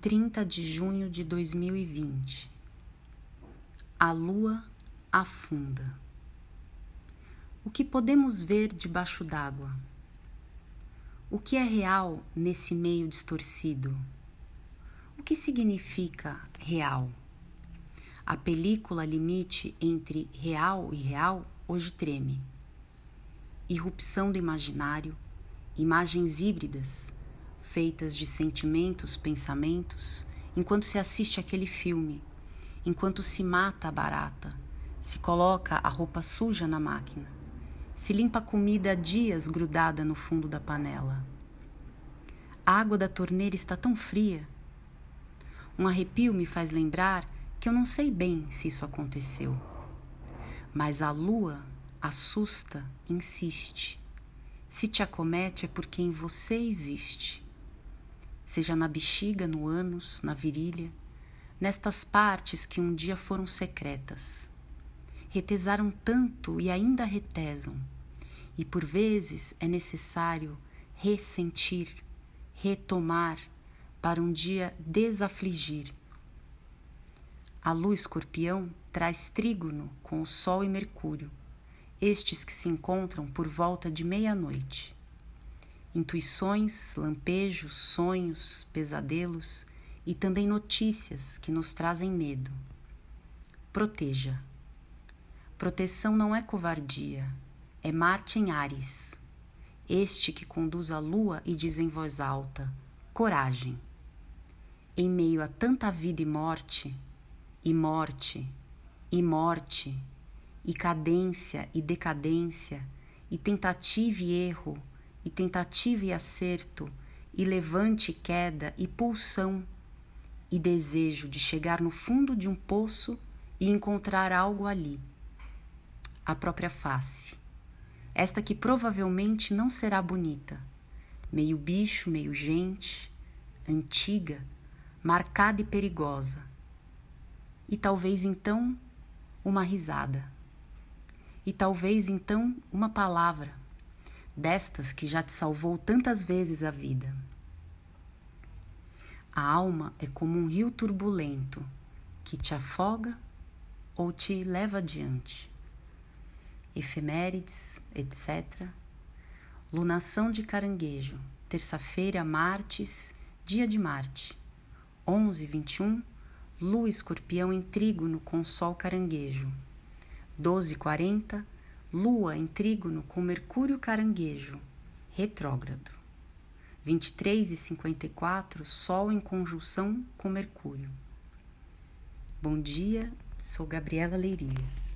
30 de junho de 2020. A lua afunda. O que podemos ver debaixo d'água? O que é real nesse meio distorcido? O que significa real? A película limite entre real e real hoje treme. Irrupção do imaginário, imagens híbridas feitas de sentimentos, pensamentos, enquanto se assiste aquele filme, enquanto se mata a barata, se coloca a roupa suja na máquina, se limpa a comida há dias grudada no fundo da panela. A água da torneira está tão fria. Um arrepio me faz lembrar que eu não sei bem se isso aconteceu. Mas a lua assusta, insiste. Se te acomete é porque em você existe seja na bexiga, no ânus, na virilha, nestas partes que um dia foram secretas. Retesaram tanto e ainda retesam, e por vezes é necessário ressentir, retomar, para um dia desafligir. A lua escorpião traz trígono com o Sol e Mercúrio, estes que se encontram por volta de meia-noite intuições, lampejos, sonhos, pesadelos e também notícias que nos trazem medo. Proteja. Proteção não é covardia, é Marte em Ares, este que conduz a lua e diz em voz alta: coragem. Em meio a tanta vida e morte, e morte, e morte, e cadência e decadência, e tentativa e erro, e tentativa e acerto, e levante e queda, e pulsão, e desejo de chegar no fundo de um poço e encontrar algo ali. A própria face. Esta que provavelmente não será bonita, meio bicho, meio gente, antiga, marcada e perigosa. E talvez então uma risada. E talvez então uma palavra destas que já te salvou tantas vezes a vida. A alma é como um rio turbulento que te afoga ou te leva adiante. Efemérides, etc. Lunação de caranguejo, terça-feira, Martes, dia de Marte. 11, 21, Lua escorpião em trígono com Sol caranguejo. 12, 40, Lua em trígono com Mercúrio caranguejo, retrógrado. 23 e 54, Sol em conjunção com Mercúrio. Bom dia, sou Gabriela Leirias.